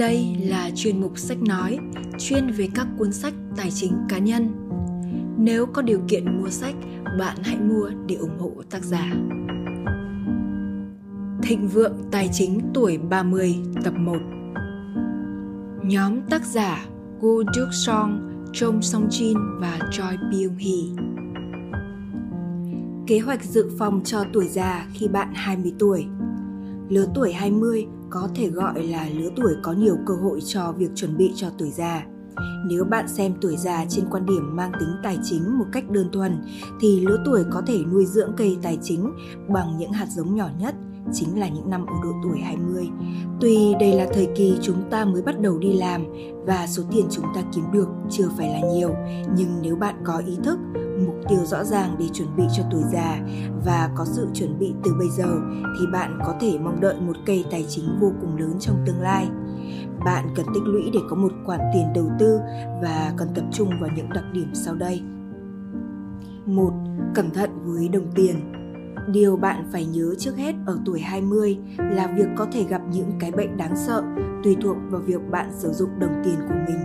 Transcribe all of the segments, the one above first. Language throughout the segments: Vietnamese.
Đây là chuyên mục sách nói, chuyên về các cuốn sách tài chính cá nhân. Nếu có điều kiện mua sách, bạn hãy mua để ủng hộ tác giả. Thịnh vượng tài chính tuổi 30 tập 1 Nhóm tác giả Gu Juk Song, Chong Song Jin và Choi Byung Hee Kế hoạch dự phòng cho tuổi già khi bạn 20 tuổi Lứa tuổi 20 có thể gọi là lứa tuổi có nhiều cơ hội cho việc chuẩn bị cho tuổi già. Nếu bạn xem tuổi già trên quan điểm mang tính tài chính một cách đơn thuần thì lứa tuổi có thể nuôi dưỡng cây tài chính bằng những hạt giống nhỏ nhất chính là những năm ở độ tuổi 20. Tuy đây là thời kỳ chúng ta mới bắt đầu đi làm và số tiền chúng ta kiếm được chưa phải là nhiều, nhưng nếu bạn có ý thức, mục tiêu rõ ràng để chuẩn bị cho tuổi già và có sự chuẩn bị từ bây giờ, thì bạn có thể mong đợi một cây tài chính vô cùng lớn trong tương lai. Bạn cần tích lũy để có một khoản tiền đầu tư và cần tập trung vào những đặc điểm sau đây. 1. Cẩn thận với đồng tiền Điều bạn phải nhớ trước hết ở tuổi 20 là việc có thể gặp những cái bệnh đáng sợ tùy thuộc vào việc bạn sử dụng đồng tiền của mình.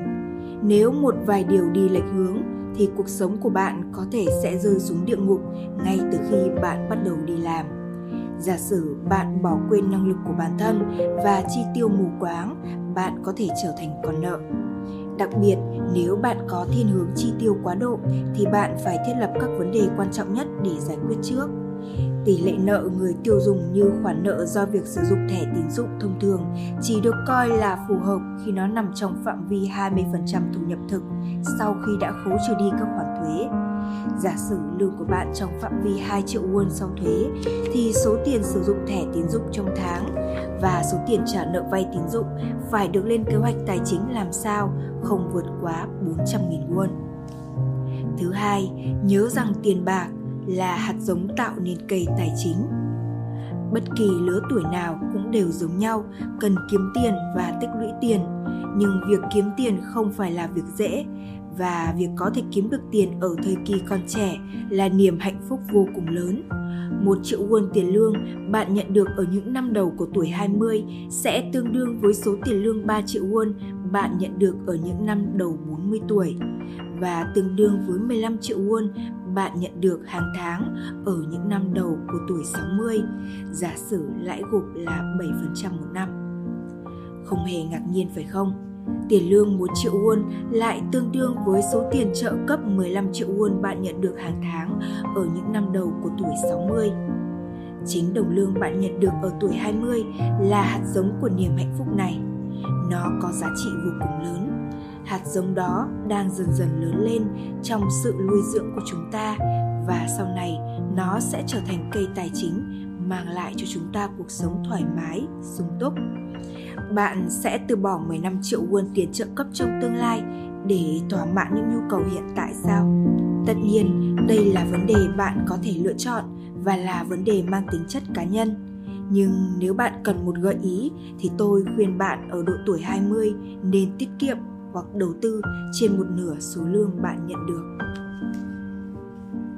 Nếu một vài điều đi lệch hướng thì cuộc sống của bạn có thể sẽ rơi xuống địa ngục ngay từ khi bạn bắt đầu đi làm. Giả sử bạn bỏ quên năng lực của bản thân và chi tiêu mù quáng, bạn có thể trở thành con nợ. Đặc biệt, nếu bạn có thiên hướng chi tiêu quá độ thì bạn phải thiết lập các vấn đề quan trọng nhất để giải quyết trước Tỷ lệ nợ người tiêu dùng như khoản nợ do việc sử dụng thẻ tín dụng thông thường chỉ được coi là phù hợp khi nó nằm trong phạm vi 20% thu nhập thực sau khi đã khấu trừ đi các khoản thuế. Giả sử lương của bạn trong phạm vi 2 triệu won sau thuế thì số tiền sử dụng thẻ tín dụng trong tháng và số tiền trả nợ vay tín dụng phải được lên kế hoạch tài chính làm sao không vượt quá 400.000 won. Thứ hai, nhớ rằng tiền bạc là hạt giống tạo nên cây tài chính bất kỳ lứa tuổi nào cũng đều giống nhau, cần kiếm tiền và tích lũy tiền nhưng việc kiếm tiền không phải là việc dễ, và việc có thể kiếm được tiền ở thời kỳ còn trẻ là niềm hạnh phúc vô cùng lớn. Một triệu won tiền lương bạn nhận được ở những năm đầu của tuổi 20 sẽ tương đương với số tiền lương 3 triệu won bạn nhận được ở những năm đầu 40 tuổi, và tương đương với 15 triệu won bạn nhận được hàng tháng ở những năm đầu của tuổi 60, giả sử lãi gộp là 7% một năm. Không hề ngạc nhiên phải không? Tiền lương 1 triệu won lại tương đương với số tiền trợ cấp 15 triệu won bạn nhận được hàng tháng ở những năm đầu của tuổi 60. Chính đồng lương bạn nhận được ở tuổi 20 là hạt giống của niềm hạnh phúc này. Nó có giá trị vô cùng lớn hạt giống đó đang dần dần lớn lên trong sự nuôi dưỡng của chúng ta và sau này nó sẽ trở thành cây tài chính mang lại cho chúng ta cuộc sống thoải mái, sung túc. Bạn sẽ từ bỏ 15 triệu won tiền trợ cấp trong tương lai để thỏa mãn những nhu cầu hiện tại sao? Tất nhiên, đây là vấn đề bạn có thể lựa chọn và là vấn đề mang tính chất cá nhân. Nhưng nếu bạn cần một gợi ý thì tôi khuyên bạn ở độ tuổi 20 nên tiết kiệm hoặc đầu tư trên một nửa số lương bạn nhận được.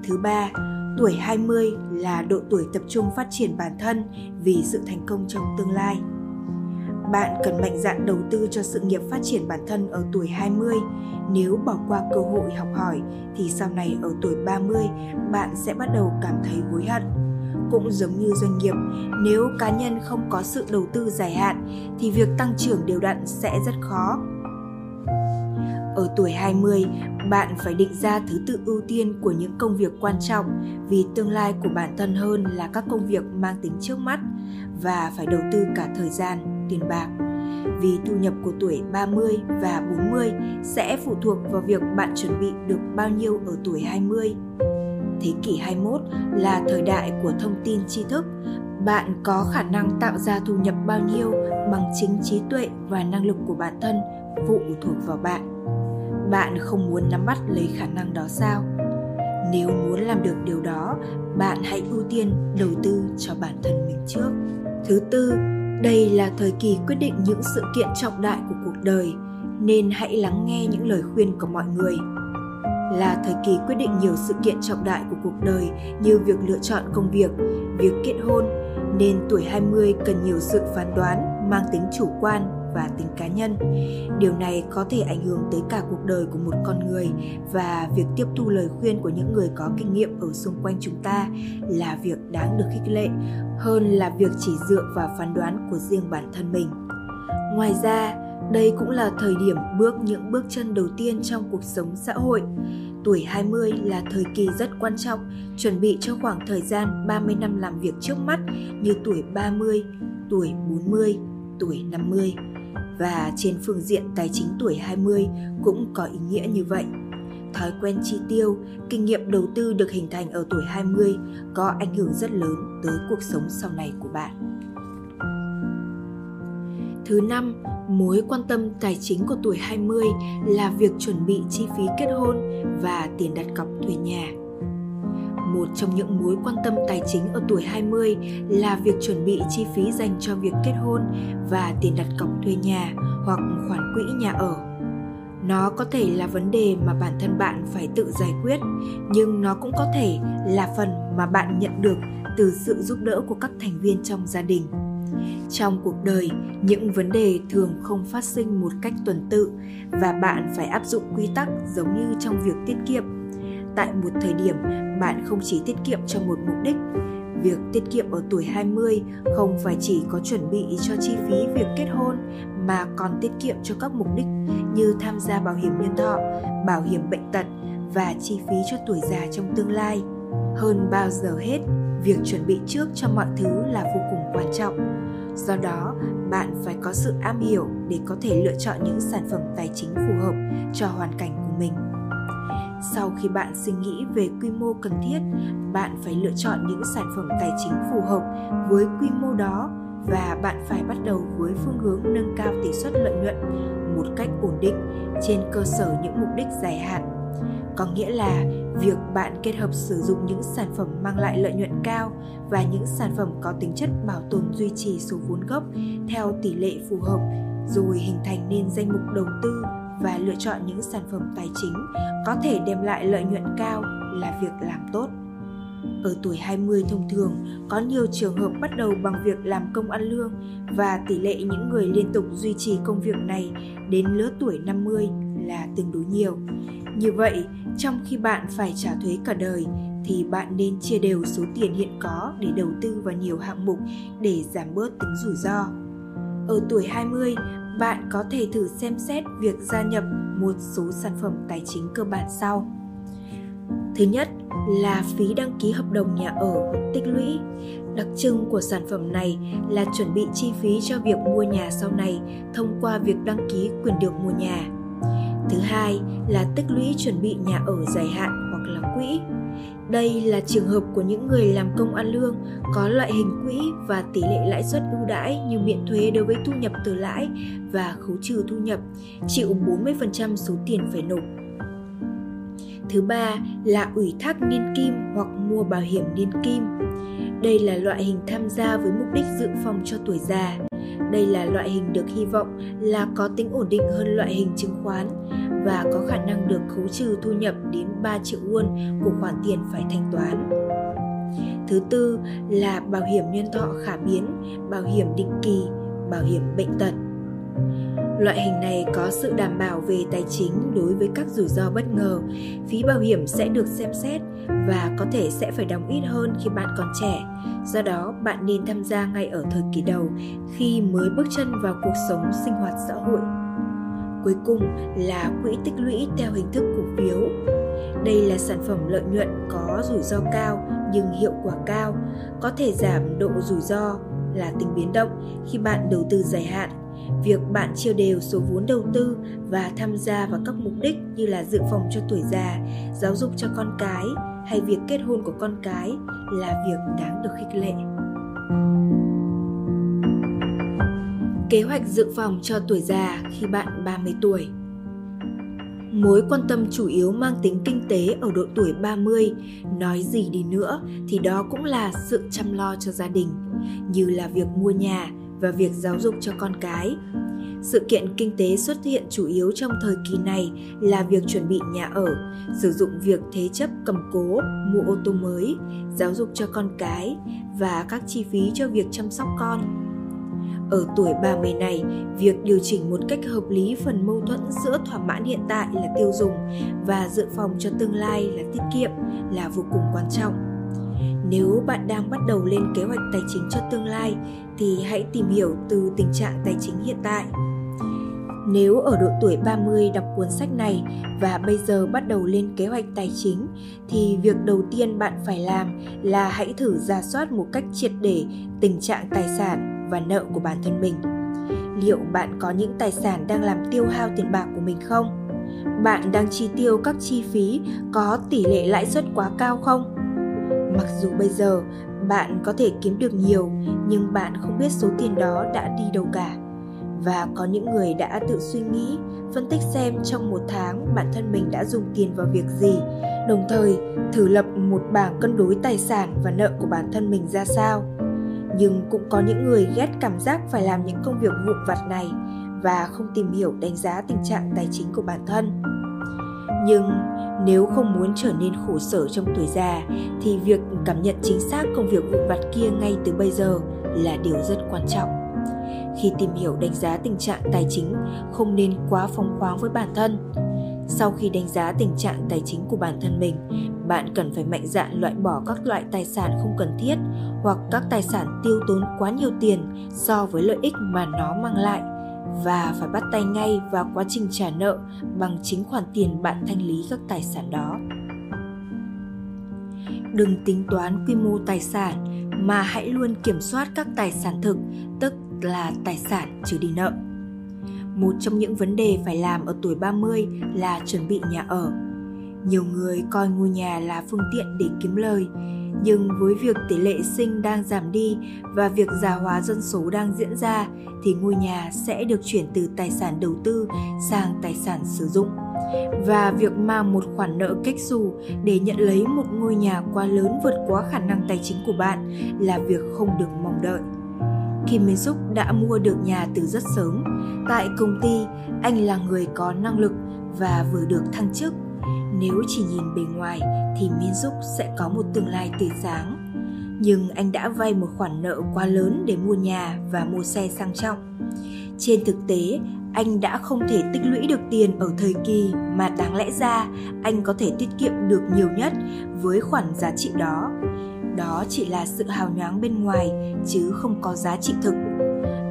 Thứ ba, tuổi 20 là độ tuổi tập trung phát triển bản thân vì sự thành công trong tương lai. Bạn cần mạnh dạn đầu tư cho sự nghiệp phát triển bản thân ở tuổi 20. Nếu bỏ qua cơ hội học hỏi thì sau này ở tuổi 30 bạn sẽ bắt đầu cảm thấy hối hận. Cũng giống như doanh nghiệp, nếu cá nhân không có sự đầu tư dài hạn thì việc tăng trưởng đều đặn sẽ rất khó ở tuổi 20, bạn phải định ra thứ tự ưu tiên của những công việc quan trọng vì tương lai của bản thân hơn là các công việc mang tính trước mắt và phải đầu tư cả thời gian, tiền bạc. Vì thu nhập của tuổi 30 và 40 sẽ phụ thuộc vào việc bạn chuẩn bị được bao nhiêu ở tuổi 20. Thế kỷ 21 là thời đại của thông tin tri thức, bạn có khả năng tạo ra thu nhập bao nhiêu bằng chính trí tuệ và năng lực của bản thân phụ thuộc vào bạn. Bạn không muốn nắm bắt lấy khả năng đó sao? Nếu muốn làm được điều đó bạn hãy ưu tiên đầu tư cho bản thân mình trước. Thứ tư đây là thời kỳ quyết định những sự kiện trọng đại của cuộc đời nên hãy lắng nghe những lời khuyên của mọi người. Là thời kỳ quyết định nhiều sự kiện trọng đại của cuộc đời như việc lựa chọn công việc, việc kết hôn, nên tuổi 20 cần nhiều sự phán đoán mang tính chủ quan và tính cá nhân. Điều này có thể ảnh hưởng tới cả cuộc đời của một con người và việc tiếp thu lời khuyên của những người có kinh nghiệm ở xung quanh chúng ta là việc đáng được khích lệ hơn là việc chỉ dựa vào phán đoán của riêng bản thân mình. Ngoài ra, đây cũng là thời điểm bước những bước chân đầu tiên trong cuộc sống xã hội. Tuổi 20 là thời kỳ rất quan trọng, chuẩn bị cho khoảng thời gian 30 năm làm việc trước mắt như tuổi 30, tuổi 40, tuổi 50. Và trên phương diện tài chính tuổi 20 cũng có ý nghĩa như vậy. Thói quen chi tiêu, kinh nghiệm đầu tư được hình thành ở tuổi 20 có ảnh hưởng rất lớn tới cuộc sống sau này của bạn. Thứ năm, mối quan tâm tài chính của tuổi 20 là việc chuẩn bị chi phí kết hôn và tiền đặt cọc thuê nhà. Một trong những mối quan tâm tài chính ở tuổi 20 là việc chuẩn bị chi phí dành cho việc kết hôn và tiền đặt cọc thuê nhà hoặc khoản quỹ nhà ở. Nó có thể là vấn đề mà bản thân bạn phải tự giải quyết, nhưng nó cũng có thể là phần mà bạn nhận được từ sự giúp đỡ của các thành viên trong gia đình trong cuộc đời những vấn đề thường không phát sinh một cách tuần tự và bạn phải áp dụng quy tắc giống như trong việc tiết kiệm tại một thời điểm bạn không chỉ tiết kiệm cho một mục đích Việc tiết kiệm ở tuổi 20 không phải chỉ có chuẩn bị cho chi phí việc kết hôn mà còn tiết kiệm cho các mục đích như tham gia bảo hiểm nhân thọ, bảo hiểm bệnh tật và chi phí cho tuổi già trong tương lai. Hơn bao giờ hết, việc chuẩn bị trước cho mọi thứ là vô cùng quan trọng do đó bạn phải có sự am hiểu để có thể lựa chọn những sản phẩm tài chính phù hợp cho hoàn cảnh của mình sau khi bạn suy nghĩ về quy mô cần thiết, bạn phải lựa chọn những sản phẩm tài chính phù hợp với quy mô đó và bạn phải bắt đầu với phương hướng nâng cao tỷ suất lợi nhuận một cách ổn định trên cơ sở những mục đích dài hạn. Có nghĩa là việc bạn kết hợp sử dụng những sản phẩm mang lại lợi nhuận cao và những sản phẩm có tính chất bảo tồn duy trì số vốn gốc theo tỷ lệ phù hợp rồi hình thành nên danh mục đầu tư và lựa chọn những sản phẩm tài chính có thể đem lại lợi nhuận cao là việc làm tốt. Ở tuổi 20 thông thường, có nhiều trường hợp bắt đầu bằng việc làm công ăn lương và tỷ lệ những người liên tục duy trì công việc này đến lứa tuổi 50 là tương đối nhiều. Như vậy, trong khi bạn phải trả thuế cả đời thì bạn nên chia đều số tiền hiện có để đầu tư vào nhiều hạng mục để giảm bớt tính rủi ro. Ở tuổi 20, bạn có thể thử xem xét việc gia nhập một số sản phẩm tài chính cơ bản sau. Thứ nhất là phí đăng ký hợp đồng nhà ở tích lũy. Đặc trưng của sản phẩm này là chuẩn bị chi phí cho việc mua nhà sau này thông qua việc đăng ký quyền được mua nhà. Thứ hai là tích lũy chuẩn bị nhà ở dài hạn hoặc là quỹ. Đây là trường hợp của những người làm công ăn lương có loại hình quỹ và tỷ lệ lãi suất ưu đãi như miễn thuế đối với thu nhập từ lãi và khấu trừ thu nhập, chịu 40% số tiền phải nộp. Thứ ba là ủy thác niên kim hoặc mua bảo hiểm niên kim. Đây là loại hình tham gia với mục đích dự phòng cho tuổi già. Đây là loại hình được hy vọng là có tính ổn định hơn loại hình chứng khoán và có khả năng được khấu trừ thu nhập đến 3 triệu won của khoản tiền phải thanh toán. Thứ tư là bảo hiểm nhân thọ khả biến, bảo hiểm định kỳ, bảo hiểm bệnh tật. Loại hình này có sự đảm bảo về tài chính đối với các rủi ro bất ngờ. Phí bảo hiểm sẽ được xem xét và có thể sẽ phải đóng ít hơn khi bạn còn trẻ. Do đó, bạn nên tham gia ngay ở thời kỳ đầu khi mới bước chân vào cuộc sống sinh hoạt xã hội. Cuối cùng là quỹ tích lũy theo hình thức cổ phiếu. Đây là sản phẩm lợi nhuận có rủi ro cao nhưng hiệu quả cao, có thể giảm độ rủi ro là tính biến động khi bạn đầu tư dài hạn việc bạn chia đều số vốn đầu tư và tham gia vào các mục đích như là dự phòng cho tuổi già, giáo dục cho con cái hay việc kết hôn của con cái là việc đáng được khích lệ. Kế hoạch dự phòng cho tuổi già khi bạn 30 tuổi Mối quan tâm chủ yếu mang tính kinh tế ở độ tuổi 30, nói gì đi nữa thì đó cũng là sự chăm lo cho gia đình, như là việc mua nhà, và việc giáo dục cho con cái. Sự kiện kinh tế xuất hiện chủ yếu trong thời kỳ này là việc chuẩn bị nhà ở, sử dụng việc thế chấp cầm cố, mua ô tô mới, giáo dục cho con cái và các chi phí cho việc chăm sóc con. Ở tuổi 30 này, việc điều chỉnh một cách hợp lý phần mâu thuẫn giữa thỏa mãn hiện tại là tiêu dùng và dự phòng cho tương lai là tiết kiệm là vô cùng quan trọng. Nếu bạn đang bắt đầu lên kế hoạch tài chính cho tương lai, thì hãy tìm hiểu từ tình trạng tài chính hiện tại. Nếu ở độ tuổi 30 đọc cuốn sách này và bây giờ bắt đầu lên kế hoạch tài chính, thì việc đầu tiên bạn phải làm là hãy thử ra soát một cách triệt để tình trạng tài sản và nợ của bản thân mình. Liệu bạn có những tài sản đang làm tiêu hao tiền bạc của mình không? Bạn đang chi tiêu các chi phí có tỷ lệ lãi suất quá cao không? Mặc dù bây giờ bạn có thể kiếm được nhiều, nhưng bạn không biết số tiền đó đã đi đâu cả. Và có những người đã tự suy nghĩ, phân tích xem trong một tháng bản thân mình đã dùng tiền vào việc gì, đồng thời thử lập một bảng cân đối tài sản và nợ của bản thân mình ra sao. Nhưng cũng có những người ghét cảm giác phải làm những công việc vụn vặt này và không tìm hiểu đánh giá tình trạng tài chính của bản thân. Nhưng nếu không muốn trở nên khổ sở trong tuổi già, thì việc cảm nhận chính xác công việc vụn vặt kia ngay từ bây giờ là điều rất quan trọng. Khi tìm hiểu đánh giá tình trạng tài chính, không nên quá phóng khoáng với bản thân. Sau khi đánh giá tình trạng tài chính của bản thân mình, bạn cần phải mạnh dạn loại bỏ các loại tài sản không cần thiết hoặc các tài sản tiêu tốn quá nhiều tiền so với lợi ích mà nó mang lại và phải bắt tay ngay vào quá trình trả nợ bằng chính khoản tiền bạn thanh lý các tài sản đó đừng tính toán quy mô tài sản, mà hãy luôn kiểm soát các tài sản thực, tức là tài sản trừ đi nợ. Một trong những vấn đề phải làm ở tuổi 30 là chuẩn bị nhà ở. Nhiều người coi ngôi nhà là phương tiện để kiếm lời, nhưng với việc tỷ lệ sinh đang giảm đi và việc già hóa dân số đang diễn ra thì ngôi nhà sẽ được chuyển từ tài sản đầu tư sang tài sản sử dụng và việc mang một khoản nợ cách xù để nhận lấy một ngôi nhà quá lớn vượt quá khả năng tài chính của bạn là việc không được mong đợi. Kim Min Suk đã mua được nhà từ rất sớm. Tại công ty, anh là người có năng lực và vừa được thăng chức. Nếu chỉ nhìn bề ngoài thì Min Suk sẽ có một tương lai tươi sáng. Nhưng anh đã vay một khoản nợ quá lớn để mua nhà và mua xe sang trọng. Trên thực tế, anh đã không thể tích lũy được tiền ở thời kỳ mà đáng lẽ ra anh có thể tiết kiệm được nhiều nhất với khoản giá trị đó đó chỉ là sự hào nhoáng bên ngoài chứ không có giá trị thực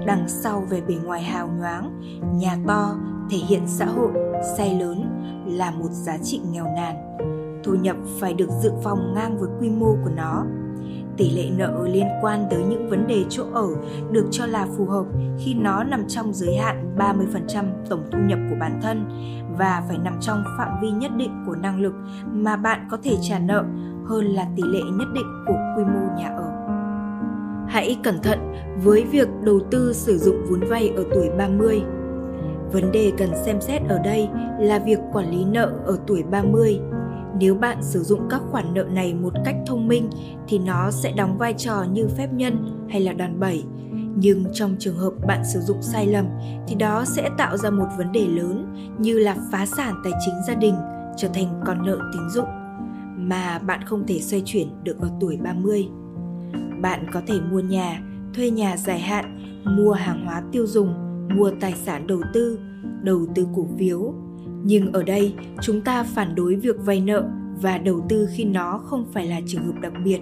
đằng sau về bề ngoài hào nhoáng nhà to thể hiện xã hội xe lớn là một giá trị nghèo nàn thu nhập phải được dự phòng ngang với quy mô của nó tỷ lệ nợ liên quan tới những vấn đề chỗ ở được cho là phù hợp khi nó nằm trong giới hạn 30% tổng thu nhập của bản thân và phải nằm trong phạm vi nhất định của năng lực mà bạn có thể trả nợ hơn là tỷ lệ nhất định của quy mô nhà ở. Hãy cẩn thận với việc đầu tư sử dụng vốn vay ở tuổi 30. Vấn đề cần xem xét ở đây là việc quản lý nợ ở tuổi 30. Nếu bạn sử dụng các khoản nợ này một cách thông minh thì nó sẽ đóng vai trò như phép nhân hay là đòn bẩy. Nhưng trong trường hợp bạn sử dụng sai lầm thì đó sẽ tạo ra một vấn đề lớn như là phá sản tài chính gia đình, trở thành con nợ tín dụng mà bạn không thể xoay chuyển được ở tuổi 30. Bạn có thể mua nhà, thuê nhà dài hạn, mua hàng hóa tiêu dùng, mua tài sản đầu tư, đầu tư cổ phiếu. Nhưng ở đây, chúng ta phản đối việc vay nợ và đầu tư khi nó không phải là trường hợp đặc biệt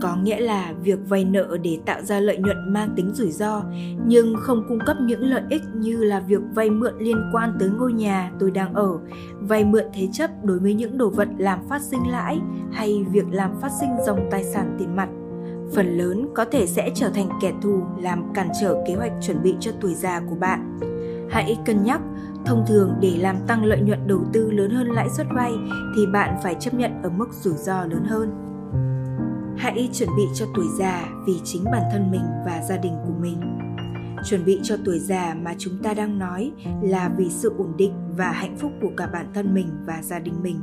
có nghĩa là việc vay nợ để tạo ra lợi nhuận mang tính rủi ro nhưng không cung cấp những lợi ích như là việc vay mượn liên quan tới ngôi nhà tôi đang ở vay mượn thế chấp đối với những đồ vật làm phát sinh lãi hay việc làm phát sinh dòng tài sản tiền mặt phần lớn có thể sẽ trở thành kẻ thù làm cản trở kế hoạch chuẩn bị cho tuổi già của bạn. Hãy cân nhắc, thông thường để làm tăng lợi nhuận đầu tư lớn hơn lãi suất vay thì bạn phải chấp nhận ở mức rủi ro lớn hơn. Hãy chuẩn bị cho tuổi già vì chính bản thân mình và gia đình của mình. Chuẩn bị cho tuổi già mà chúng ta đang nói là vì sự ổn định và hạnh phúc của cả bản thân mình và gia đình mình.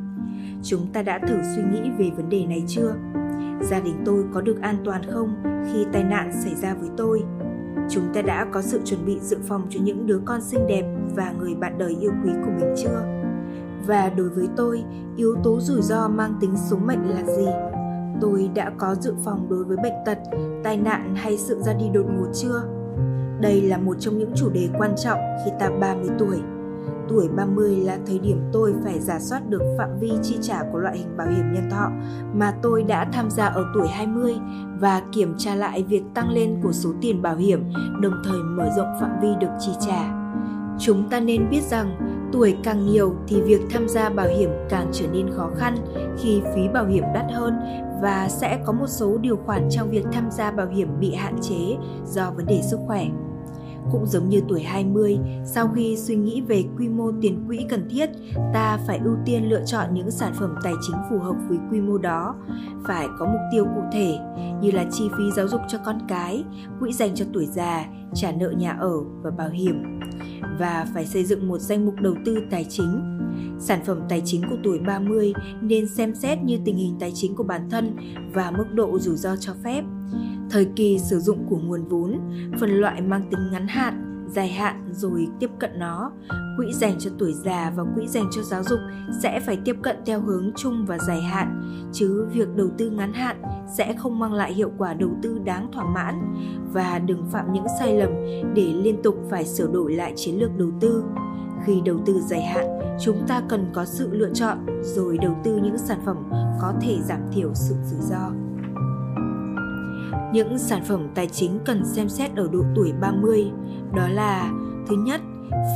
Chúng ta đã thử suy nghĩ về vấn đề này chưa? Gia đình tôi có được an toàn không khi tai nạn xảy ra với tôi? Chúng ta đã có sự chuẩn bị dự phòng cho những đứa con xinh đẹp và người bạn đời yêu quý của mình chưa? Và đối với tôi, yếu tố rủi ro mang tính số mệnh là gì? Tôi đã có dự phòng đối với bệnh tật, tai nạn hay sự ra đi đột ngột chưa? Đây là một trong những chủ đề quan trọng khi ta 30 tuổi. Tuổi 30 là thời điểm tôi phải giả soát được phạm vi chi trả của loại hình bảo hiểm nhân thọ mà tôi đã tham gia ở tuổi 20 và kiểm tra lại việc tăng lên của số tiền bảo hiểm, đồng thời mở rộng phạm vi được chi trả. Chúng ta nên biết rằng tuổi càng nhiều thì việc tham gia bảo hiểm càng trở nên khó khăn khi phí bảo hiểm đắt hơn và sẽ có một số điều khoản trong việc tham gia bảo hiểm bị hạn chế do vấn đề sức khỏe. Cũng giống như tuổi 20, sau khi suy nghĩ về quy mô tiền quỹ cần thiết, ta phải ưu tiên lựa chọn những sản phẩm tài chính phù hợp với quy mô đó. Phải có mục tiêu cụ thể như là chi phí giáo dục cho con cái, quỹ dành cho tuổi già, trả nợ nhà ở và bảo hiểm. Và phải xây dựng một danh mục đầu tư tài chính. Sản phẩm tài chính của tuổi 30 nên xem xét như tình hình tài chính của bản thân và mức độ rủi ro cho phép thời kỳ sử dụng của nguồn vốn, phân loại mang tính ngắn hạn, dài hạn rồi tiếp cận nó. Quỹ dành cho tuổi già và quỹ dành cho giáo dục sẽ phải tiếp cận theo hướng chung và dài hạn, chứ việc đầu tư ngắn hạn sẽ không mang lại hiệu quả đầu tư đáng thỏa mãn và đừng phạm những sai lầm để liên tục phải sửa đổi lại chiến lược đầu tư. Khi đầu tư dài hạn, chúng ta cần có sự lựa chọn rồi đầu tư những sản phẩm có thể giảm thiểu sự rủi ro. Những sản phẩm tài chính cần xem xét ở độ tuổi 30 đó là Thứ nhất,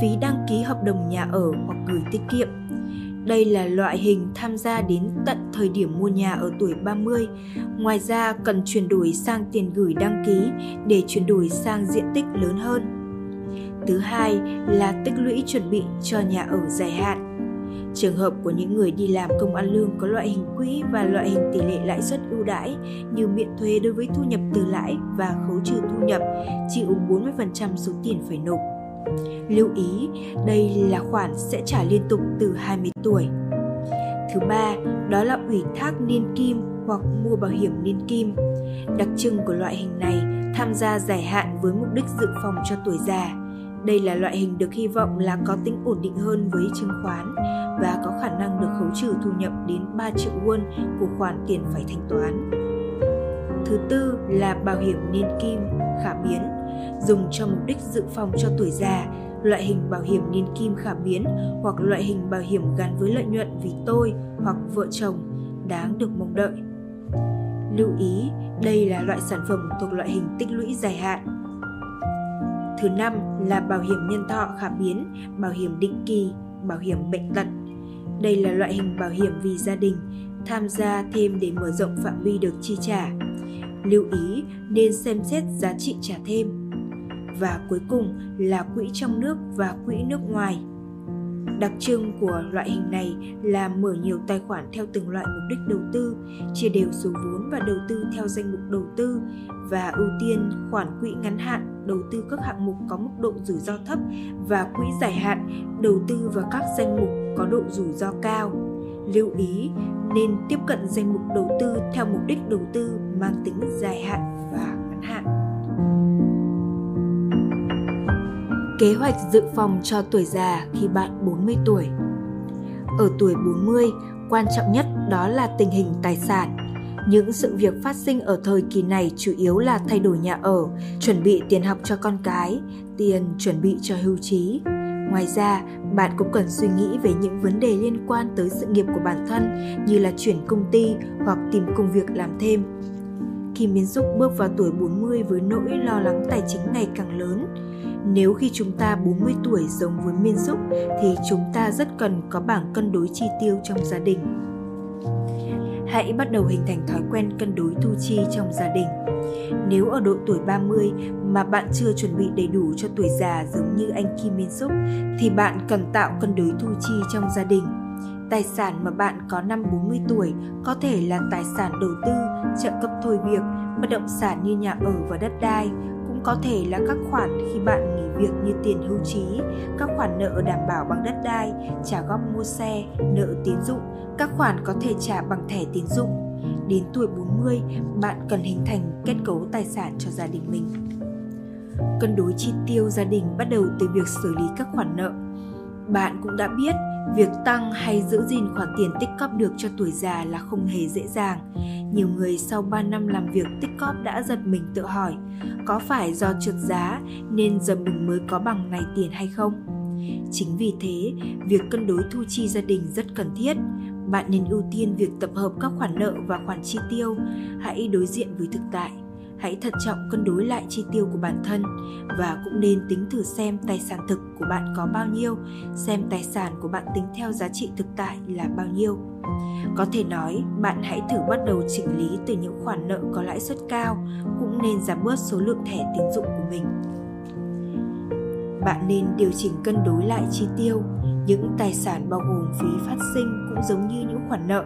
phí đăng ký hợp đồng nhà ở hoặc gửi tiết kiệm. Đây là loại hình tham gia đến tận thời điểm mua nhà ở tuổi 30. Ngoài ra cần chuyển đổi sang tiền gửi đăng ký để chuyển đổi sang diện tích lớn hơn. Thứ hai là tích lũy chuẩn bị cho nhà ở dài hạn Trường hợp của những người đi làm công ăn lương có loại hình quỹ và loại hình tỷ lệ lãi suất ưu đãi như miễn thuế đối với thu nhập từ lãi và khấu trừ thu nhập, chịu 40% số tiền phải nộp. Lưu ý, đây là khoản sẽ trả liên tục từ 20 tuổi. Thứ ba, đó là ủy thác niên kim hoặc mua bảo hiểm niên kim. Đặc trưng của loại hình này tham gia dài hạn với mục đích dự phòng cho tuổi già. Đây là loại hình được hy vọng là có tính ổn định hơn với chứng khoán và có khả năng được khấu trừ thu nhập đến 3 triệu won của khoản tiền phải thanh toán. Thứ tư là bảo hiểm niên kim khả biến, dùng cho mục đích dự phòng cho tuổi già, loại hình bảo hiểm niên kim khả biến hoặc loại hình bảo hiểm gắn với lợi nhuận vì tôi hoặc vợ chồng đáng được mong đợi. Lưu ý, đây là loại sản phẩm thuộc loại hình tích lũy dài hạn. Thứ năm là bảo hiểm nhân thọ khả biến, bảo hiểm định kỳ, bảo hiểm bệnh tật đây là loại hình bảo hiểm vì gia đình, tham gia thêm để mở rộng phạm vi được chi trả. Lưu ý nên xem xét giá trị trả thêm. Và cuối cùng là quỹ trong nước và quỹ nước ngoài. Đặc trưng của loại hình này là mở nhiều tài khoản theo từng loại mục đích đầu tư, chia đều số vốn và đầu tư theo danh mục đầu tư và ưu tiên khoản quỹ ngắn hạn đầu tư các hạng mục có mức độ rủi ro thấp và quỹ dài hạn đầu tư vào các danh mục có độ rủi ro cao. Lưu ý nên tiếp cận danh mục đầu tư theo mục đích đầu tư mang tính dài hạn và ngắn hạn. Kế hoạch dự phòng cho tuổi già khi bạn 40 tuổi. Ở tuổi 40, quan trọng nhất đó là tình hình tài sản. Những sự việc phát sinh ở thời kỳ này chủ yếu là thay đổi nhà ở, chuẩn bị tiền học cho con cái, tiền chuẩn bị cho hưu trí. Ngoài ra, bạn cũng cần suy nghĩ về những vấn đề liên quan tới sự nghiệp của bản thân như là chuyển công ty hoặc tìm công việc làm thêm. Khi Miên Xúc bước vào tuổi 40 với nỗi lo lắng tài chính ngày càng lớn, nếu khi chúng ta 40 tuổi giống với Miên Xúc thì chúng ta rất cần có bảng cân đối chi tiêu trong gia đình. Hãy bắt đầu hình thành thói quen cân đối thu chi trong gia đình. Nếu ở độ tuổi 30 mà bạn chưa chuẩn bị đầy đủ cho tuổi già giống như anh Kim Min Suk thì bạn cần tạo cân đối thu chi trong gia đình. Tài sản mà bạn có năm 40 tuổi có thể là tài sản đầu tư, trợ cấp thôi việc, bất động sản như nhà ở và đất đai, cũng có thể là các khoản khi bạn nghỉ việc như tiền hưu trí, các khoản nợ đảm bảo bằng đất đai, trả góp mua xe, nợ tín dụng, các khoản có thể trả bằng thẻ tín dụng. Đến tuổi 40, bạn cần hình thành kết cấu tài sản cho gia đình mình. Cân đối chi tiêu gia đình bắt đầu từ việc xử lý các khoản nợ. Bạn cũng đã biết Việc tăng hay giữ gìn khoản tiền tích cóp được cho tuổi già là không hề dễ dàng. Nhiều người sau 3 năm làm việc tích cóp đã giật mình tự hỏi, có phải do trượt giá nên giờ mình mới có bằng này tiền hay không? Chính vì thế, việc cân đối thu chi gia đình rất cần thiết. Bạn nên ưu tiên việc tập hợp các khoản nợ và khoản chi tiêu. Hãy đối diện với thực tại hãy thận trọng cân đối lại chi tiêu của bản thân và cũng nên tính thử xem tài sản thực của bạn có bao nhiêu, xem tài sản của bạn tính theo giá trị thực tại là bao nhiêu. Có thể nói, bạn hãy thử bắt đầu chỉnh lý từ những khoản nợ có lãi suất cao, cũng nên giảm bớt số lượng thẻ tín dụng của mình. Bạn nên điều chỉnh cân đối lại chi tiêu, những tài sản bao gồm phí phát sinh cũng giống như những khoản nợ.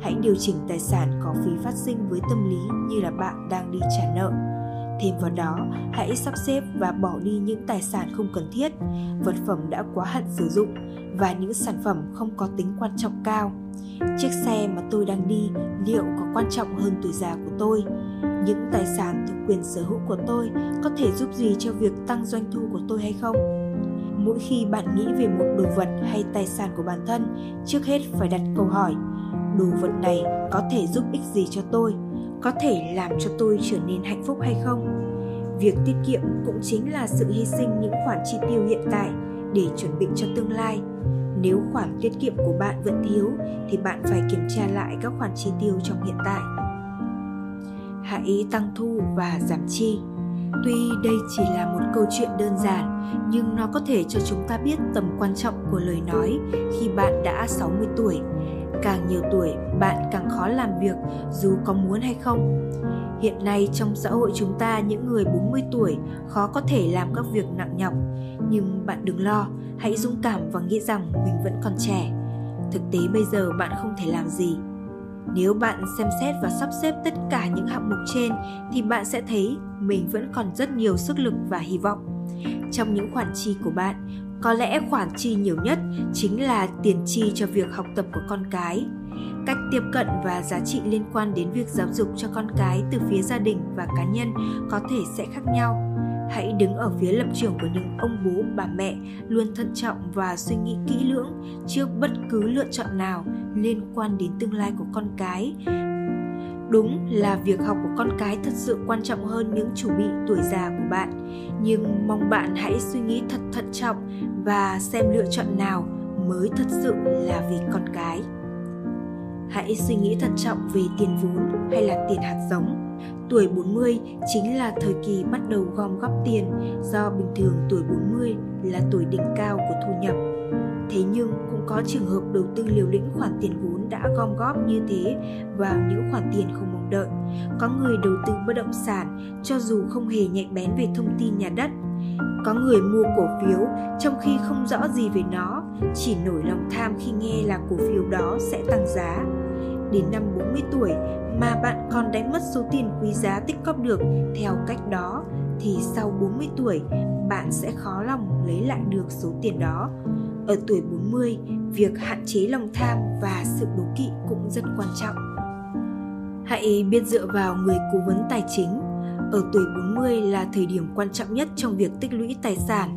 Hãy điều chỉnh tài sản có phí phát sinh với tâm lý như là bạn đang đi trả nợ. Thêm vào đó, hãy sắp xếp và bỏ đi những tài sản không cần thiết, vật phẩm đã quá hạn sử dụng và những sản phẩm không có tính quan trọng cao. Chiếc xe mà tôi đang đi liệu có quan trọng hơn tuổi già của tôi? Những tài sản thuộc quyền sở hữu của tôi có thể giúp gì cho việc tăng doanh thu của tôi hay không? Mỗi khi bạn nghĩ về một đồ vật hay tài sản của bản thân, trước hết phải đặt câu hỏi, đồ vật này có thể giúp ích gì cho tôi? Có thể làm cho tôi trở nên hạnh phúc hay không? Việc tiết kiệm cũng chính là sự hy sinh những khoản chi tiêu hiện tại để chuẩn bị cho tương lai. Nếu khoản tiết kiệm của bạn vẫn thiếu, thì bạn phải kiểm tra lại các khoản chi tiêu trong hiện tại. Hãy tăng thu và giảm chi. Tuy đây chỉ là một câu chuyện đơn giản, nhưng nó có thể cho chúng ta biết tầm quan trọng của lời nói khi bạn đã 60 tuổi. Càng nhiều tuổi, bạn càng khó làm việc dù có muốn hay không. Hiện nay trong xã hội chúng ta những người 40 tuổi khó có thể làm các việc nặng nhọc, nhưng bạn đừng lo, hãy dũng cảm và nghĩ rằng mình vẫn còn trẻ. Thực tế bây giờ bạn không thể làm gì, nếu bạn xem xét và sắp xếp tất cả những hạng mục trên thì bạn sẽ thấy mình vẫn còn rất nhiều sức lực và hy vọng. Trong những khoản chi của bạn, có lẽ khoản chi nhiều nhất chính là tiền chi cho việc học tập của con cái. Cách tiếp cận và giá trị liên quan đến việc giáo dục cho con cái từ phía gia đình và cá nhân có thể sẽ khác nhau hãy đứng ở phía lập trường của những ông bố, bà mẹ, luôn thận trọng và suy nghĩ kỹ lưỡng trước bất cứ lựa chọn nào liên quan đến tương lai của con cái. Đúng là việc học của con cái thật sự quan trọng hơn những chủ bị tuổi già của bạn. Nhưng mong bạn hãy suy nghĩ thật thận trọng và xem lựa chọn nào mới thật sự là vì con cái. Hãy suy nghĩ thận trọng về tiền vốn hay là tiền hạt giống. Tuổi 40 chính là thời kỳ bắt đầu gom góp tiền do bình thường tuổi 40 là tuổi đỉnh cao của thu nhập. Thế nhưng cũng có trường hợp đầu tư liều lĩnh khoản tiền vốn đã gom góp như thế vào những khoản tiền không mong đợi. Có người đầu tư bất động sản cho dù không hề nhạy bén về thông tin nhà đất. Có người mua cổ phiếu trong khi không rõ gì về nó, chỉ nổi lòng tham khi nghe là cổ phiếu đó sẽ tăng giá. Đến năm 40 tuổi mà bạn còn đánh mất số tiền quý giá tích cóp được theo cách đó thì sau 40 tuổi bạn sẽ khó lòng lấy lại được số tiền đó. Ở tuổi 40, việc hạn chế lòng tham và sự đố kỵ cũng rất quan trọng. Hãy biết dựa vào người cố vấn tài chính. Ở tuổi 40 là thời điểm quan trọng nhất trong việc tích lũy tài sản.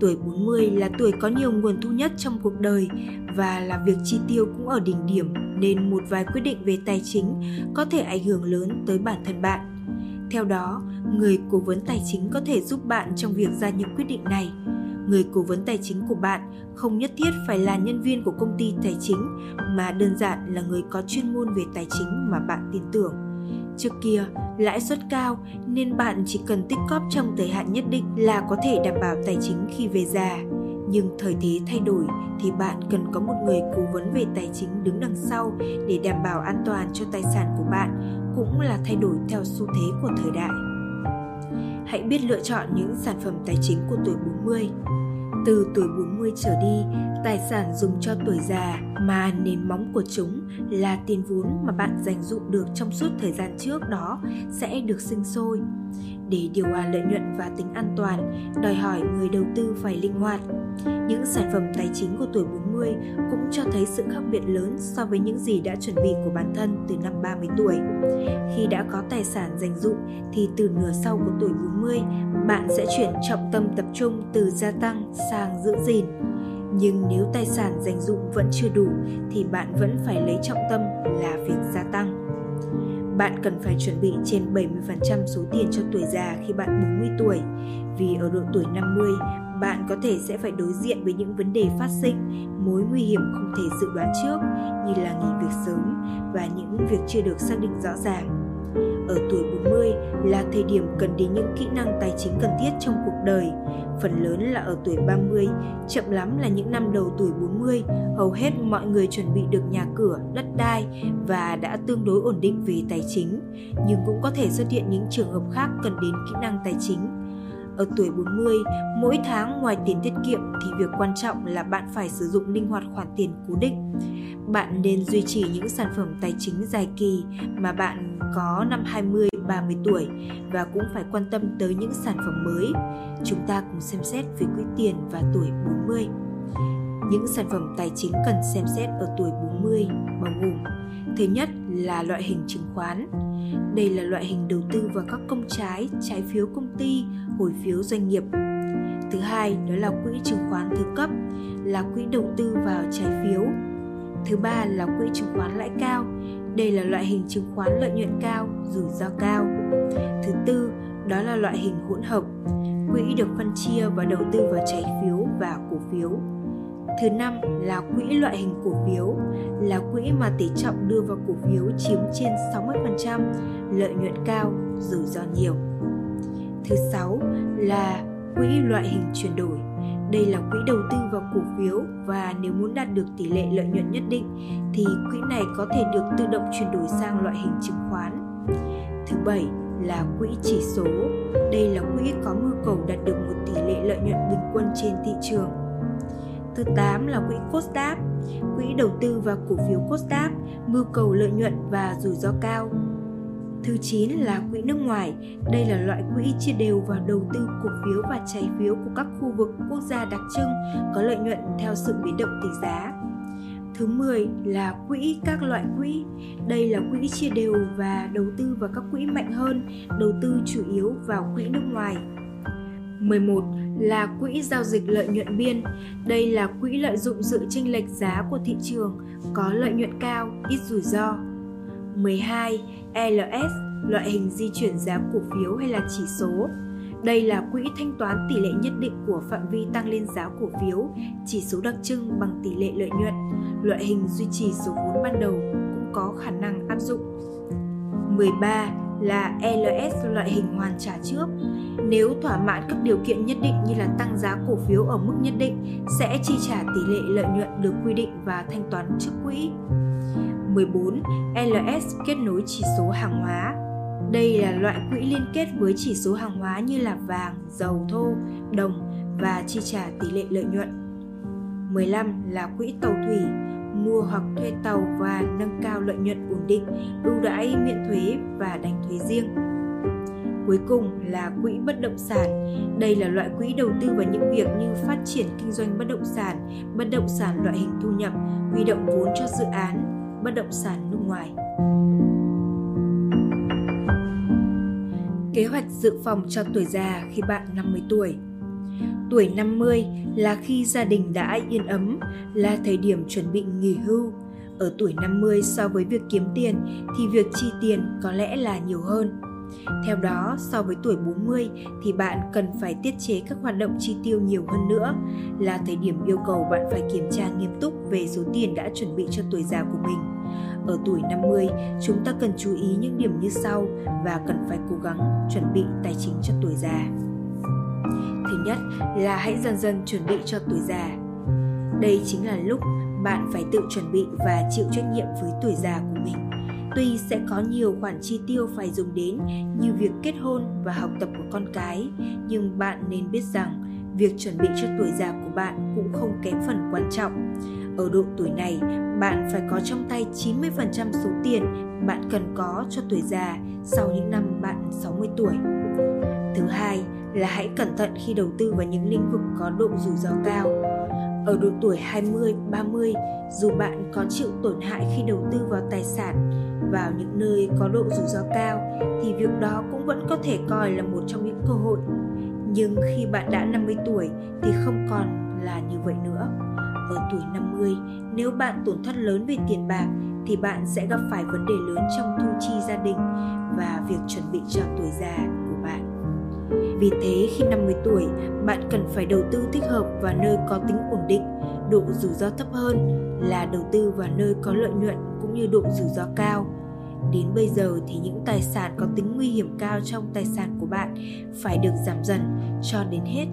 Tuổi 40 là tuổi có nhiều nguồn thu nhất trong cuộc đời và là việc chi tiêu cũng ở đỉnh điểm nên một vài quyết định về tài chính có thể ảnh hưởng lớn tới bản thân bạn. Theo đó, người cố vấn tài chính có thể giúp bạn trong việc ra những quyết định này. Người cố vấn tài chính của bạn không nhất thiết phải là nhân viên của công ty tài chính mà đơn giản là người có chuyên môn về tài chính mà bạn tin tưởng. Trước kia, lãi suất cao nên bạn chỉ cần tích cóp trong thời hạn nhất định là có thể đảm bảo tài chính khi về già nhưng thời thế thay đổi thì bạn cần có một người cố vấn về tài chính đứng đằng sau để đảm bảo an toàn cho tài sản của bạn cũng là thay đổi theo xu thế của thời đại. Hãy biết lựa chọn những sản phẩm tài chính của tuổi 40. Từ tuổi 40 trở đi, tài sản dùng cho tuổi già mà nền móng của chúng là tiền vốn mà bạn dành dụm được trong suốt thời gian trước đó sẽ được sinh sôi để điều hòa lợi nhuận và tính an toàn, đòi hỏi người đầu tư phải linh hoạt. Những sản phẩm tài chính của tuổi 40 cũng cho thấy sự khác biệt lớn so với những gì đã chuẩn bị của bản thân từ năm 30 tuổi. Khi đã có tài sản dành dụm thì từ nửa sau của tuổi 40, bạn sẽ chuyển trọng tâm tập trung từ gia tăng sang giữ gìn. Nhưng nếu tài sản dành dụng vẫn chưa đủ thì bạn vẫn phải lấy trọng tâm là việc gia tăng. Bạn cần phải chuẩn bị trên 70% số tiền cho tuổi già khi bạn 40 tuổi, vì ở độ tuổi 50, bạn có thể sẽ phải đối diện với những vấn đề phát sinh, mối nguy hiểm không thể dự đoán trước như là nghỉ việc sớm và những việc chưa được xác định rõ ràng ở tuổi 40 là thời điểm cần đến những kỹ năng tài chính cần thiết trong cuộc đời. Phần lớn là ở tuổi 30, chậm lắm là những năm đầu tuổi 40, hầu hết mọi người chuẩn bị được nhà cửa, đất đai và đã tương đối ổn định về tài chính, nhưng cũng có thể xuất hiện những trường hợp khác cần đến kỹ năng tài chính ở tuổi 40, mỗi tháng ngoài tiền tiết kiệm thì việc quan trọng là bạn phải sử dụng linh hoạt khoản tiền cố định. Bạn nên duy trì những sản phẩm tài chính dài kỳ mà bạn có năm 20, 30 tuổi và cũng phải quan tâm tới những sản phẩm mới. Chúng ta cùng xem xét về quỹ tiền và tuổi 40. Những sản phẩm tài chính cần xem xét ở tuổi 40 bao gồm Thứ nhất là loại hình chứng khoán. Đây là loại hình đầu tư vào các công trái, trái phiếu công ty, hồi phiếu doanh nghiệp. Thứ hai đó là quỹ chứng khoán thứ cấp, là quỹ đầu tư vào trái phiếu. Thứ ba là quỹ chứng khoán lãi cao. Đây là loại hình chứng khoán lợi nhuận cao, rủi ro cao. Thứ tư đó là loại hình hỗn hợp. Quỹ được phân chia và đầu tư vào trái phiếu và cổ phiếu. Thứ năm là quỹ loại hình cổ phiếu, là quỹ mà tỷ trọng đưa vào cổ phiếu chiếm trên 60%, lợi nhuận cao, rủi ro nhiều. Thứ sáu là quỹ loại hình chuyển đổi. Đây là quỹ đầu tư vào cổ phiếu và nếu muốn đạt được tỷ lệ lợi nhuận nhất định thì quỹ này có thể được tự động chuyển đổi sang loại hình chứng khoán. Thứ bảy là quỹ chỉ số. Đây là quỹ có mưu cầu đạt được một tỷ lệ lợi nhuận bình quân trên thị trường Thứ 8 là quỹ costap. quỹ đầu tư vào cổ phiếu costap mưu cầu lợi nhuận và rủi ro cao. Thứ 9 là quỹ nước ngoài. Đây là loại quỹ chia đều vào đầu tư cổ phiếu và trái phiếu của các khu vực quốc gia đặc trưng có lợi nhuận theo sự biến động tỷ giá. Thứ 10 là quỹ các loại quỹ. Đây là quỹ chia đều và đầu tư vào các quỹ mạnh hơn, đầu tư chủ yếu vào quỹ nước ngoài. 11 là quỹ giao dịch lợi nhuận biên. Đây là quỹ lợi dụng sự chênh lệch giá của thị trường, có lợi nhuận cao, ít rủi ro. 12. LS, loại hình di chuyển giá cổ phiếu hay là chỉ số. Đây là quỹ thanh toán tỷ lệ nhất định của phạm vi tăng lên giá cổ phiếu, chỉ số đặc trưng bằng tỷ lệ lợi nhuận. Loại hình duy trì số vốn ban đầu cũng có khả năng áp dụng. 13 là LS loại hình hoàn trả trước. Nếu thỏa mãn các điều kiện nhất định như là tăng giá cổ phiếu ở mức nhất định sẽ chi trả tỷ lệ lợi nhuận được quy định và thanh toán trước quỹ. 14. LS kết nối chỉ số hàng hóa. Đây là loại quỹ liên kết với chỉ số hàng hóa như là vàng, dầu thô, đồng và chi trả tỷ lệ lợi nhuận. 15 là quỹ tàu thủy mua hoặc thuê tàu và nâng cao lợi nhuận ổn định, ưu đãi miễn thuế và đánh thuế riêng. Cuối cùng là quỹ bất động sản. Đây là loại quỹ đầu tư vào những việc như phát triển kinh doanh bất động sản, bất động sản loại hình thu nhập, huy động vốn cho dự án, bất động sản nước ngoài. Kế hoạch dự phòng cho tuổi già khi bạn 50 tuổi Tuổi 50 là khi gia đình đã yên ấm, là thời điểm chuẩn bị nghỉ hưu. Ở tuổi 50 so với việc kiếm tiền thì việc chi tiền có lẽ là nhiều hơn. Theo đó, so với tuổi 40 thì bạn cần phải tiết chế các hoạt động chi tiêu nhiều hơn nữa, là thời điểm yêu cầu bạn phải kiểm tra nghiêm túc về số tiền đã chuẩn bị cho tuổi già của mình. Ở tuổi 50, chúng ta cần chú ý những điểm như sau và cần phải cố gắng chuẩn bị tài chính cho tuổi già. Thứ nhất là hãy dần dần chuẩn bị cho tuổi già. Đây chính là lúc bạn phải tự chuẩn bị và chịu trách nhiệm với tuổi già của mình. Tuy sẽ có nhiều khoản chi tiêu phải dùng đến như việc kết hôn và học tập của con cái, nhưng bạn nên biết rằng việc chuẩn bị cho tuổi già của bạn cũng không kém phần quan trọng. Ở độ tuổi này, bạn phải có trong tay 90% số tiền bạn cần có cho tuổi già sau những năm bạn 60 tuổi. Thứ hai là hãy cẩn thận khi đầu tư vào những lĩnh vực có độ rủi ro cao. Ở độ tuổi 20, 30, dù bạn có chịu tổn hại khi đầu tư vào tài sản vào những nơi có độ rủi ro cao thì việc đó cũng vẫn có thể coi là một trong những cơ hội. Nhưng khi bạn đã 50 tuổi thì không còn là như vậy nữa. ở tuổi 50, nếu bạn tổn thất lớn về tiền bạc thì bạn sẽ gặp phải vấn đề lớn trong thu chi gia đình và việc chuẩn bị cho tuổi già. Vì thế khi 50 tuổi, bạn cần phải đầu tư thích hợp và nơi có tính ổn định, độ rủi ro thấp hơn là đầu tư vào nơi có lợi nhuận cũng như độ rủi ro cao. Đến bây giờ thì những tài sản có tính nguy hiểm cao trong tài sản của bạn phải được giảm dần cho đến hết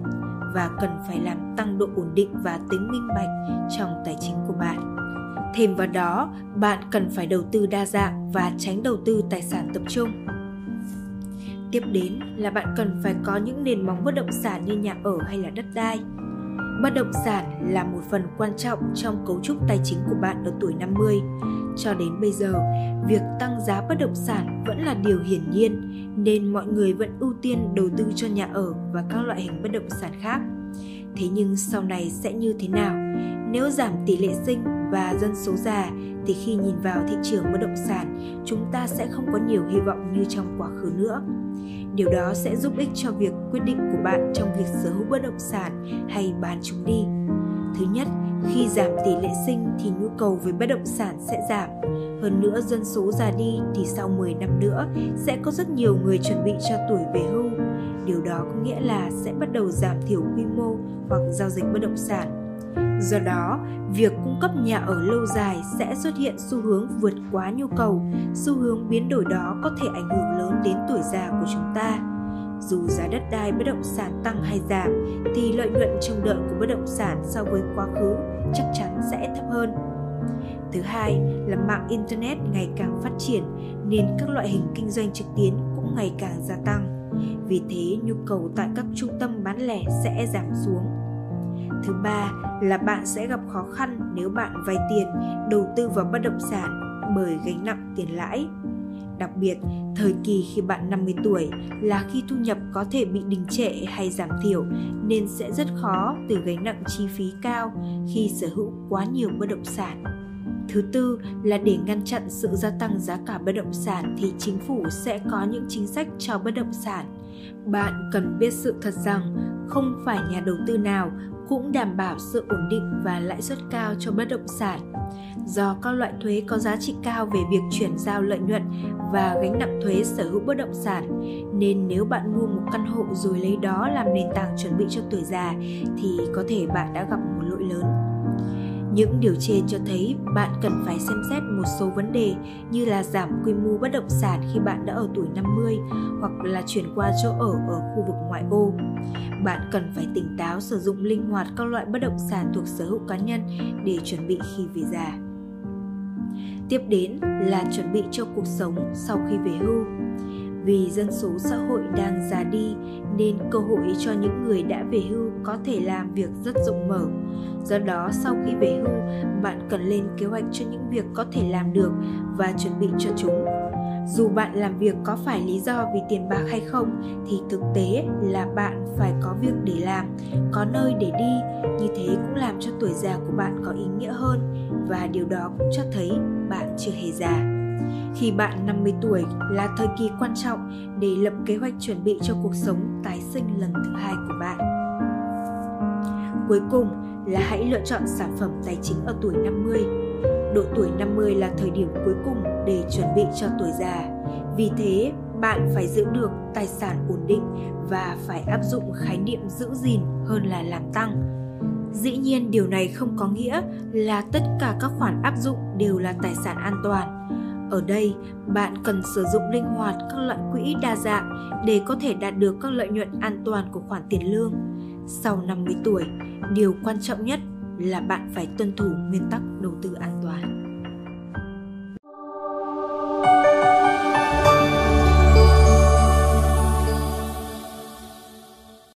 và cần phải làm tăng độ ổn định và tính minh bạch trong tài chính của bạn. Thêm vào đó, bạn cần phải đầu tư đa dạng và tránh đầu tư tài sản tập trung. Tiếp đến là bạn cần phải có những nền móng bất động sản như nhà ở hay là đất đai. Bất động sản là một phần quan trọng trong cấu trúc tài chính của bạn ở tuổi 50. Cho đến bây giờ, việc tăng giá bất động sản vẫn là điều hiển nhiên nên mọi người vẫn ưu tiên đầu tư cho nhà ở và các loại hình bất động sản khác. Thế nhưng sau này sẽ như thế nào? Nếu giảm tỷ lệ sinh và dân số già thì khi nhìn vào thị trường bất động sản, chúng ta sẽ không có nhiều hy vọng như trong quá khứ nữa. Điều đó sẽ giúp ích cho việc quyết định của bạn trong việc sở hữu bất động sản hay bán chúng đi. Thứ nhất, khi giảm tỷ lệ sinh thì nhu cầu về bất động sản sẽ giảm. Hơn nữa dân số già đi thì sau 10 năm nữa sẽ có rất nhiều người chuẩn bị cho tuổi về hưu. Điều đó có nghĩa là sẽ bắt đầu giảm thiểu quy mô hoặc giao dịch bất động sản Do đó, việc cung cấp nhà ở lâu dài sẽ xuất hiện xu hướng vượt quá nhu cầu, xu hướng biến đổi đó có thể ảnh hưởng lớn đến tuổi già của chúng ta. Dù giá đất đai bất động sản tăng hay giảm thì lợi nhuận trông đợi của bất động sản so với quá khứ chắc chắn sẽ thấp hơn. Thứ hai là mạng internet ngày càng phát triển nên các loại hình kinh doanh trực tuyến cũng ngày càng gia tăng. Vì thế, nhu cầu tại các trung tâm bán lẻ sẽ giảm xuống Thứ ba là bạn sẽ gặp khó khăn nếu bạn vay tiền đầu tư vào bất động sản bởi gánh nặng tiền lãi. Đặc biệt, thời kỳ khi bạn 50 tuổi là khi thu nhập có thể bị đình trệ hay giảm thiểu nên sẽ rất khó từ gánh nặng chi phí cao khi sở hữu quá nhiều bất động sản. Thứ tư là để ngăn chặn sự gia tăng giá cả bất động sản thì chính phủ sẽ có những chính sách cho bất động sản. Bạn cần biết sự thật rằng không phải nhà đầu tư nào cũng đảm bảo sự ổn định và lãi suất cao cho bất động sản. Do các loại thuế có giá trị cao về việc chuyển giao lợi nhuận và gánh nặng thuế sở hữu bất động sản, nên nếu bạn mua một căn hộ rồi lấy đó làm nền tảng chuẩn bị cho tuổi già thì có thể bạn đã gặp một lỗi lớn. Những điều trên cho thấy bạn cần phải xem xét một số vấn đề như là giảm quy mô bất động sản khi bạn đã ở tuổi 50 hoặc là chuyển qua chỗ ở ở khu vực ngoại ô. Bạn cần phải tỉnh táo sử dụng linh hoạt các loại bất động sản thuộc sở hữu cá nhân để chuẩn bị khi về già. Tiếp đến là chuẩn bị cho cuộc sống sau khi về hưu vì dân số xã hội đang già đi nên cơ hội cho những người đã về hưu có thể làm việc rất rộng mở. Do đó, sau khi về hưu, bạn cần lên kế hoạch cho những việc có thể làm được và chuẩn bị cho chúng. Dù bạn làm việc có phải lý do vì tiền bạc hay không, thì thực tế là bạn phải có việc để làm, có nơi để đi. Như thế cũng làm cho tuổi già của bạn có ý nghĩa hơn và điều đó cũng cho thấy bạn chưa hề già khi bạn 50 tuổi là thời kỳ quan trọng để lập kế hoạch chuẩn bị cho cuộc sống tái sinh lần thứ hai của bạn. Cuối cùng là hãy lựa chọn sản phẩm tài chính ở tuổi 50. Độ tuổi 50 là thời điểm cuối cùng để chuẩn bị cho tuổi già. Vì thế, bạn phải giữ được tài sản ổn định và phải áp dụng khái niệm giữ gìn hơn là làm tăng. Dĩ nhiên điều này không có nghĩa là tất cả các khoản áp dụng đều là tài sản an toàn ở đây, bạn cần sử dụng linh hoạt các loại quỹ đa dạng để có thể đạt được các lợi nhuận an toàn của khoản tiền lương. Sau 50 tuổi, điều quan trọng nhất là bạn phải tuân thủ nguyên tắc đầu tư an toàn